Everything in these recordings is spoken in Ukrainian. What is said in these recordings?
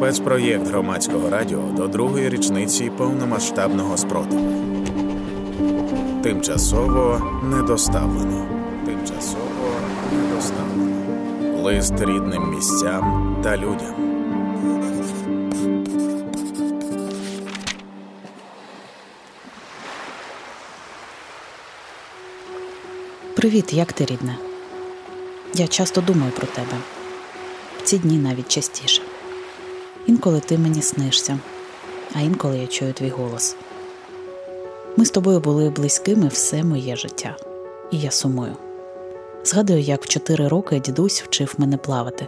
Спецпроєкт громадського радіо до другої річниці повномасштабного спротиву. Тимчасово недоставлено. Тимчасово недоставлено. Лист рідним місцям та людям. Привіт, як ти рідне? Я часто думаю про тебе. Ці дні навіть частіше. Інколи ти мені снишся, а інколи я чую твій голос. Ми з тобою були близькими все моє життя, і я сумую. Згадую, як в чотири роки дідусь вчив мене плавати.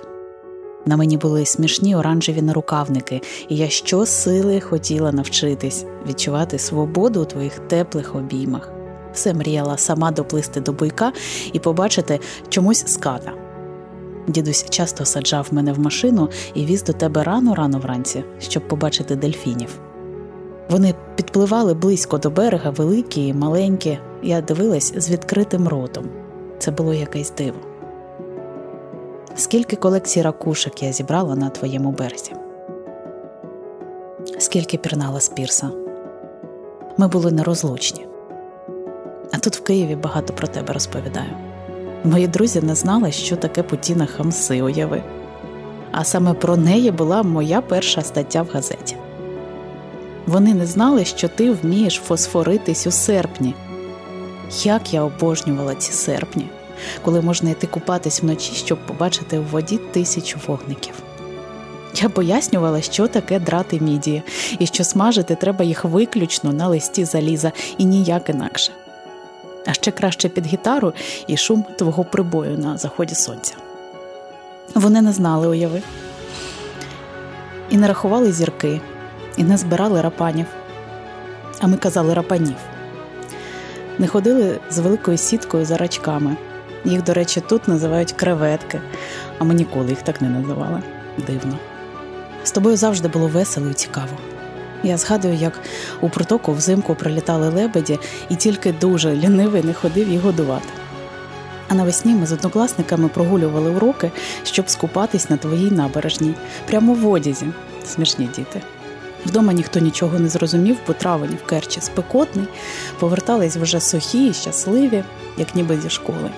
На мені були смішні оранжеві нарукавники, і я щосили хотіла навчитись відчувати свободу у твоїх теплих обіймах. Все мріяла сама доплисти до буйка і побачити чомусь ската. Дідусь часто саджав мене в машину і віз до тебе рано-рано вранці, щоб побачити дельфінів. Вони підпливали близько до берега, великі і маленькі. Я дивилась з відкритим ротом. Це було якесь диво. Скільки колекцій ракушок я зібрала на твоєму березі? Скільки пірнала з пірса? Ми були нерозлучні. А тут в Києві багато про тебе розповідаю. Мої друзі не знали, що таке Путіна Хамси, уяви. А саме про неї була моя перша стаття в газеті. Вони не знали, що ти вмієш фосфоритись у серпні. Як я обожнювала ці серпні, коли можна йти купатись вночі, щоб побачити в воді тисячу вогників. Я пояснювала, що таке драти мідії, і що смажити треба їх виключно на листі заліза і ніяк інакше а ще краще під гітару і шум твого прибою на заході сонця. Вони не знали уяви, і не рахували зірки, і не збирали рапанів, а ми казали рапанів. Не ходили з великою сіткою за рачками. Їх, до речі, тут називають креветки, а ми ніколи їх так не називали. Дивно. З тобою завжди було весело і цікаво. Я згадую, як у протоку взимку прилітали лебеді, і тільки дуже лінивий не ходив їх годувати. А навесні ми з однокласниками прогулювали уроки, щоб скупатись на твоїй набережній, прямо в одязі. Смішні діти. Вдома ніхто нічого не зрозумів, бо травень в Керчі спекотний, повертались вже сухі і щасливі, як ніби зі школи.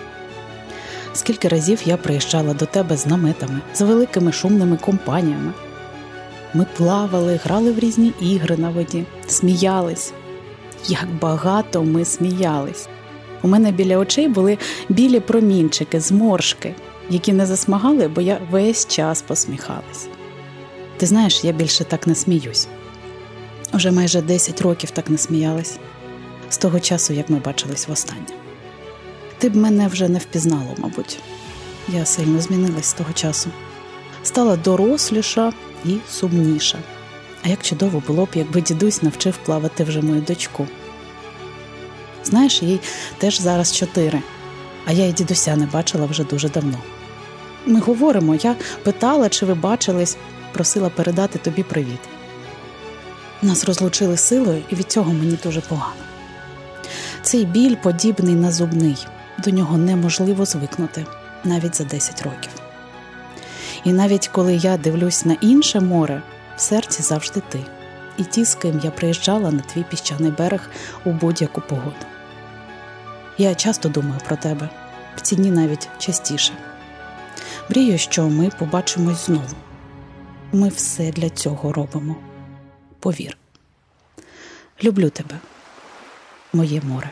Скільки разів я приїжджала до тебе з наметами, з великими шумними компаніями. Ми плавали, грали в різні ігри на воді, сміялись. Як багато ми сміялись. У мене біля очей були білі промінчики, зморшки, які не засмагали, бо я весь час посміхалась. Ти знаєш, я більше так не сміюсь. Уже майже 10 років так не сміялась, з того часу, як ми бачились востаннє. Ти б мене вже не впізнало, мабуть. Я сильно змінилась з того часу. Стала доросліша і сумніша. А як чудово було б, якби дідусь навчив плавати вже мою дочку. Знаєш, їй теж зараз чотири, а я і дідуся не бачила вже дуже давно. Ми говоримо, я питала, чи ви бачились, просила передати тобі привіт. Нас розлучили силою, і від цього мені дуже погано. Цей біль подібний на зубний, до нього неможливо звикнути навіть за 10 років. І навіть коли я дивлюсь на інше море, в серці завжди ти, і ті, з ким я приїжджала на твій піщаний берег у будь-яку погоду. Я часто думаю про тебе, в ці дні навіть частіше. Мрію, що ми побачимось знову. Ми все для цього робимо. Повір. Люблю тебе, моє море.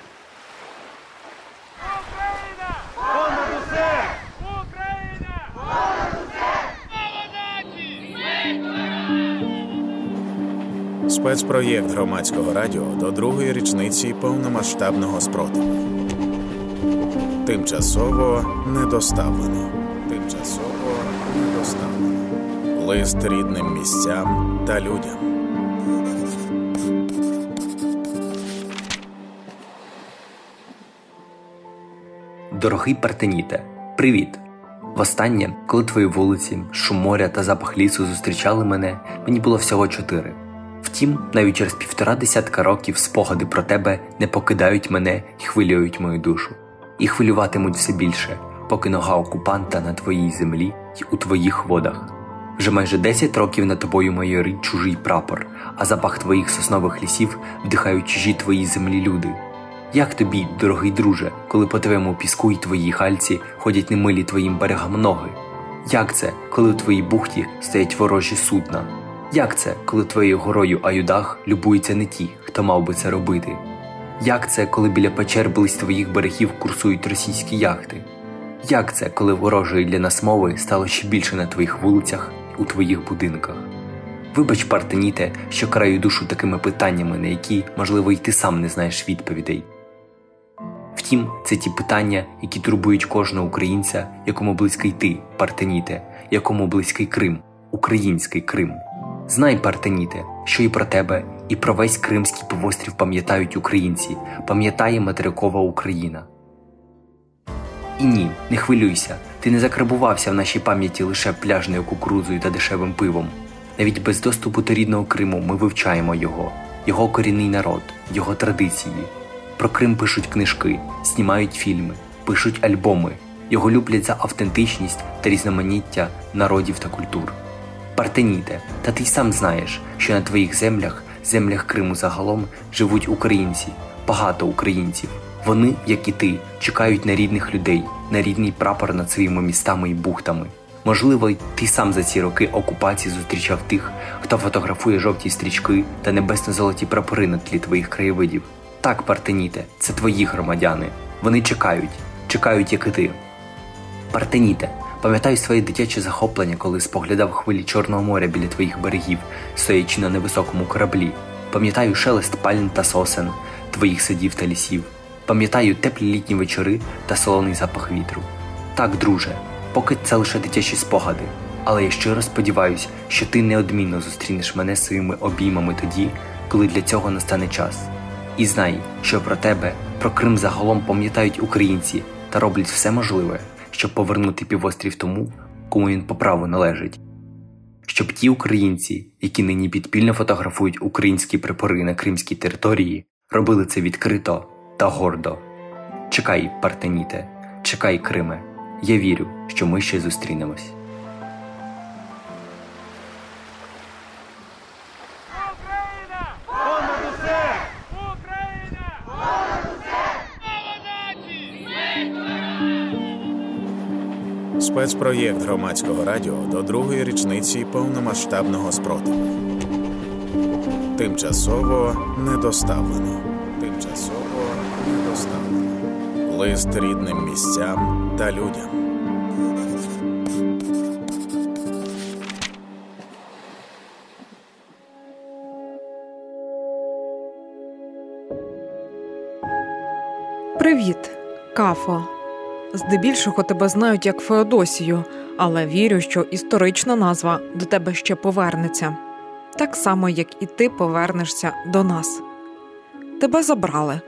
Спецпроєкт громадського радіо до другої річниці повномасштабного спротиву. Тимчасово недоставлено. Тимчасово недоставлено. Лист рідним місцям та людям. Дорогий Партеніте, привіт! Востаннє, коли твої вулиці, шум моря та запах лісу зустрічали мене, мені було всього чотири. Втім, навіть через півтора десятка років спогади про тебе не покидають мене і хвилюють мою душу, і хвилюватимуть все більше, поки нога окупанта на твоїй землі й у твоїх водах. Вже майже 10 років над тобою майорить чужий прапор, а запах твоїх соснових лісів вдихають чужі твої землі люди. Як тобі, дорогий друже, коли по твоєму піску й твоїй хальці ходять немилі твоїм берегам ноги? Як це, коли в твоїй бухті стоять ворожі судна? Як це, коли твоєю горою Аюдах любуються не ті, хто мав би це робити? Як це, коли біля печер близь твоїх берегів курсують російські яхти? Як це, коли ворожої для нас мови стало ще більше на твоїх вулицях, у твоїх будинках? Вибач, Партеніте, що краю душу такими питаннями, на які, можливо, й ти сам не знаєш відповідей. Втім, це ті питання, які турбують кожного українця, якому близький ти, Партеніте, якому близький Крим, український Крим. Знай, Партеніте, що і про тебе, і про весь Кримський півострів пам'ятають українці, пам'ятає материкова Україна. І ні, не хвилюйся, ти не закарбувався в нашій пам'яті лише пляжною кукурудзою та дешевим пивом. Навіть без доступу до рідного Криму ми вивчаємо його, його корінний народ, його традиції. Про Крим пишуть книжки, знімають фільми, пишуть альбоми, його люблять за автентичність та різноманіття народів та культур. Партеніте, та ти й сам знаєш, що на твоїх землях, землях Криму загалом, живуть українці, багато українців. Вони, як і ти, чекають на рідних людей, на рідний прапор над своїми містами і бухтами. Можливо, ти сам за ці роки окупації зустрічав тих, хто фотографує жовті стрічки та небесно-золоті прапори на тлі твоїх краєвидів. Так, Партеніте, це твої громадяни. Вони чекають, чекають, як і ти. Партеніте, пам'ятаю своє дитяче захоплення, коли споглядав хвилі Чорного моря біля твоїх берегів, стоячи на невисокому кораблі. Пам'ятаю шелест пальм та сосен, твоїх садів та лісів. Пам'ятаю теплі літні вечори та солоний запах вітру. Так, друже, поки це лише дитячі спогади, але я щиро сподіваюся, що ти неодмінно зустрінеш мене своїми обіймами тоді, коли для цього настане час. І знай, що про тебе, про Крим загалом пам'ятають українці та роблять все можливе, щоб повернути півострів тому, кому він по праву належить. Щоб ті українці, які нині підпільно фотографують українські прапори на кримській території, робили це відкрито та гордо. Чекай, Партеніте, чекай, Криме. Я вірю, що ми ще зустрінемось. Спецпроєкт громадського радіо до другої річниці повномасштабного спротиву. Тимчасово недоставлено. Тимчасово недоставлено. Лист рідним місцям та людям. Привіт, Кафо. Здебільшого тебе знають як Феодосію, але вірю, що історична назва до тебе ще повернеться, так само, як і ти повернешся до нас. Тебе забрали,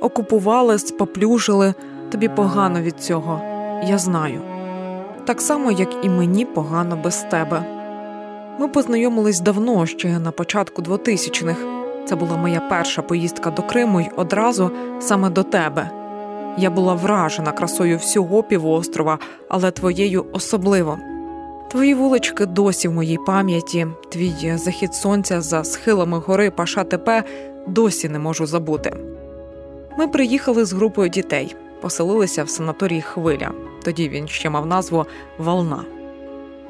окупували, споплюжили, тобі погано від цього, я знаю. Так само, як і мені погано без тебе. Ми познайомились давно, ще на початку 2000-х. Це була моя перша поїздка до Криму й одразу саме до тебе. Я була вражена красою всього півострова, але твоєю особливо. Твої вулички досі в моїй пам'яті, твій захід сонця за схилами гори Паша Тепе досі не можу забути. Ми приїхали з групою дітей, поселилися в санаторії Хвиля. Тоді він ще мав назву Волна.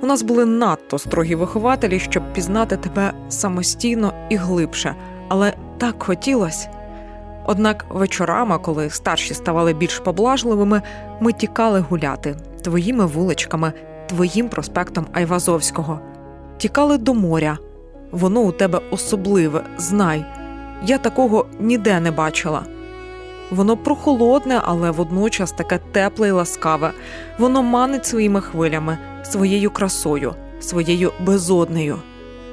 У нас були надто строгі вихователі, щоб пізнати тебе самостійно і глибше, але так хотілося. Однак вечорами, коли старші ставали більш поблажливими, ми тікали гуляти твоїми вуличками, твоїм проспектом Айвазовського. Тікали до моря. Воно у тебе особливе, знай. Я такого ніде не бачила. Воно прохолодне, але водночас таке тепле і ласкаве. Воно манить своїми хвилями, своєю красою, своєю безоднею.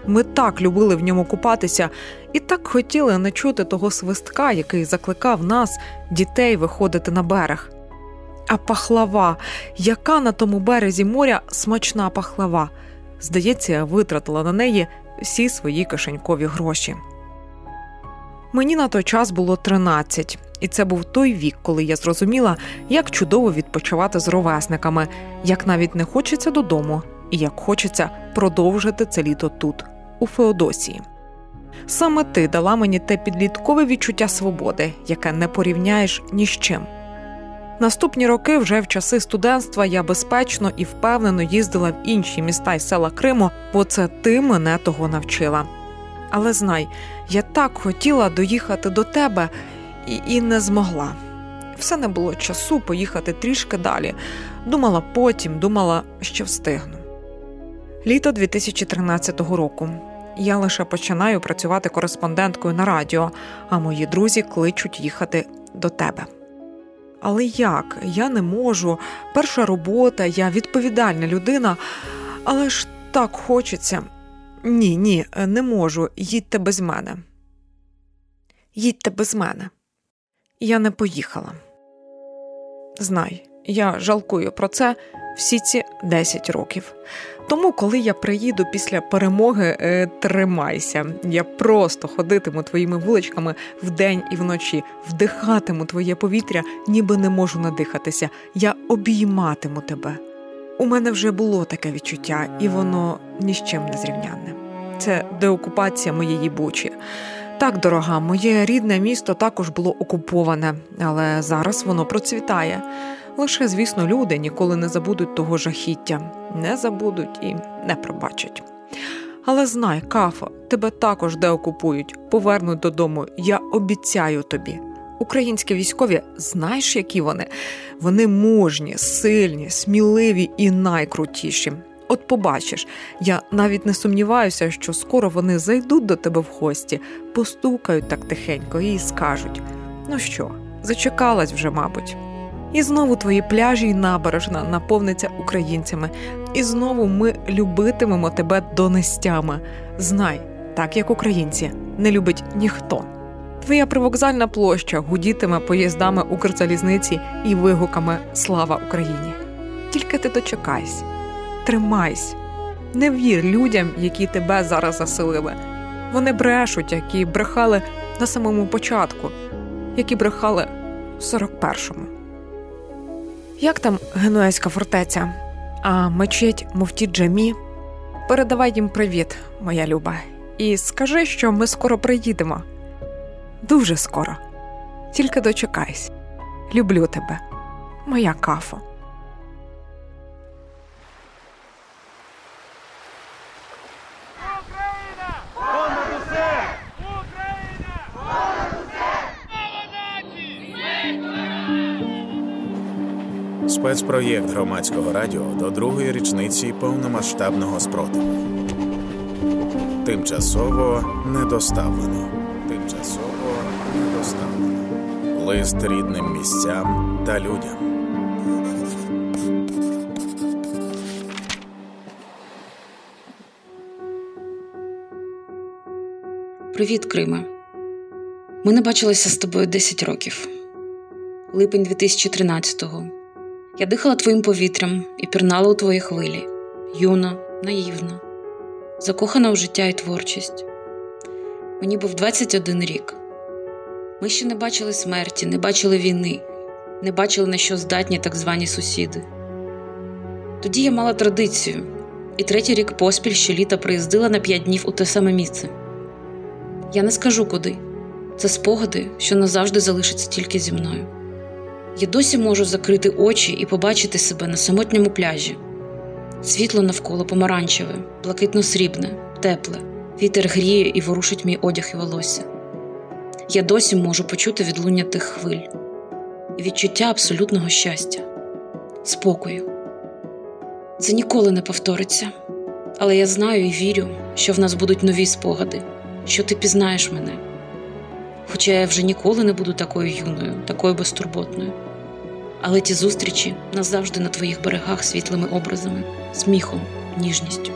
Ми так любили в ньому купатися і так хотіли не чути того свистка, який закликав нас, дітей, виходити на берег. А пахлава, яка на тому березі моря смачна пахлава. Здається, я витратила на неї всі свої кишенькові гроші. Мені на той час було 13, і це був той вік, коли я зрозуміла, як чудово відпочивати з ровесниками, як навіть не хочеться додому, і як хочеться продовжити це літо тут, у Феодосії. Саме ти дала мені те підліткове відчуття свободи, яке не порівняєш ні з чим. Наступні роки, вже в часи студентства, я безпечно і впевнено їздила в інші міста й села Криму, бо це ти мене того навчила. Але знай, я так хотіла доїхати до тебе і, і не змогла. Все не було часу поїхати трішки далі. Думала потім, думала, що встигну. Літо 2013 року. Я лише починаю працювати кореспонденткою на радіо, а мої друзі кличуть їхати до тебе. Але як? Я не можу. Перша робота, я відповідальна людина, але ж так хочеться. Ні, ні, не можу. Їдьте без мене. Їдьте без мене. Я не поїхала. Знай, я жалкую про це всі ці 10 років. Тому, коли я приїду після перемоги, е, тримайся. Я просто ходитиму твоїми вуличками вдень і вночі, вдихатиму твоє повітря, ніби не можу надихатися. Я обійматиму тебе. У мене вже було таке відчуття, і воно ні з чим не зрівнянне. Це деокупація моєї бучі. Так, дорога, моє рідне місто також було окуповане, але зараз воно процвітає. Лише, звісно, люди ніколи не забудуть того жахіття, не забудуть і не пробачать. Але знай, Кафа, тебе також деокупують, повернуть додому. Я обіцяю тобі. Українські військові, знаєш, які вони? Вони мужні, сильні, сміливі і найкрутіші. От побачиш, я навіть не сумніваюся, що скоро вони зайдуть до тебе в гості, постукають так тихенько і скажуть: ну що, зачекалась вже, мабуть. І знову твої пляжі й набережна наповниться українцями, і знову ми любитимемо тебе донестями. Знай, так як українці, не любить ніхто. Твоя привокзальна площа гудітиме поїздами Укрзалізниці і вигуками Слава Україні! Тільки ти дочекайся, тримайся, не вір людям, які тебе зараз заселили. Вони брешуть, які брехали на самому початку, які брехали в 41-му. Як там Генуезька фортеця? А мечеть муфті Джамі? Передавай їм привіт, моя люба, і скажи, що ми скоро приїдемо. Дуже скоро. Тільки дочекайся. Люблю тебе, моя кафо. Спецпроєкт громадського радіо до другої річниці повномасштабного спротиву. Тимчасово недоставлено. Тимчасово недоставлено. Лист рідним місцям та людям. Привіт, Криме. Ми не бачилися з тобою 10 років. Липень 2013-го. Я дихала твоїм повітрям і пірнала у твої хвилі. Юна, наївна, закохана у життя і творчість. Мені був 21 рік. Ми ще не бачили смерті, не бачили війни, не бачили, на що здатні так звані сусіди. Тоді я мала традицію, і третій рік поспіль щоліта приїздила на 5 днів у те саме місце. Я не скажу куди. Це спогади, що назавжди залишаться тільки зі мною. Я досі можу закрити очі і побачити себе на самотньому пляжі. Світло навколо помаранчеве, блакитно-срібне, тепле, вітер гріє і ворушить мій одяг і волосся. Я досі можу почути відлуння тих хвиль і відчуття абсолютного щастя, спокою. Це ніколи не повториться, але я знаю і вірю, що в нас будуть нові спогади що ти пізнаєш мене. Хоча я вже ніколи не буду такою юною, такою безтурботною. Але ті зустрічі назавжди на твоїх берегах світлими образами, сміхом, ніжністю.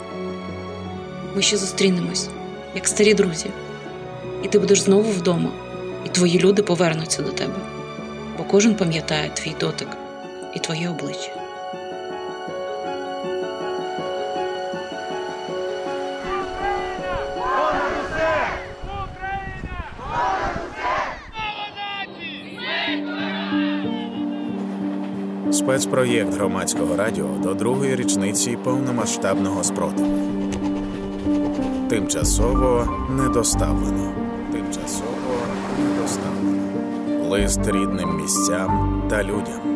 Ми ще зустрінемось, як старі друзі, і ти будеш знову вдома, і твої люди повернуться до тебе, бо кожен пам'ятає твій дотик і твоє обличчя. Спецпроєкт громадського радіо до другої річниці повномасштабного спротиву. Тимчасово недоставлено. Тимчасово недоставлено. Лист рідним місцям та людям.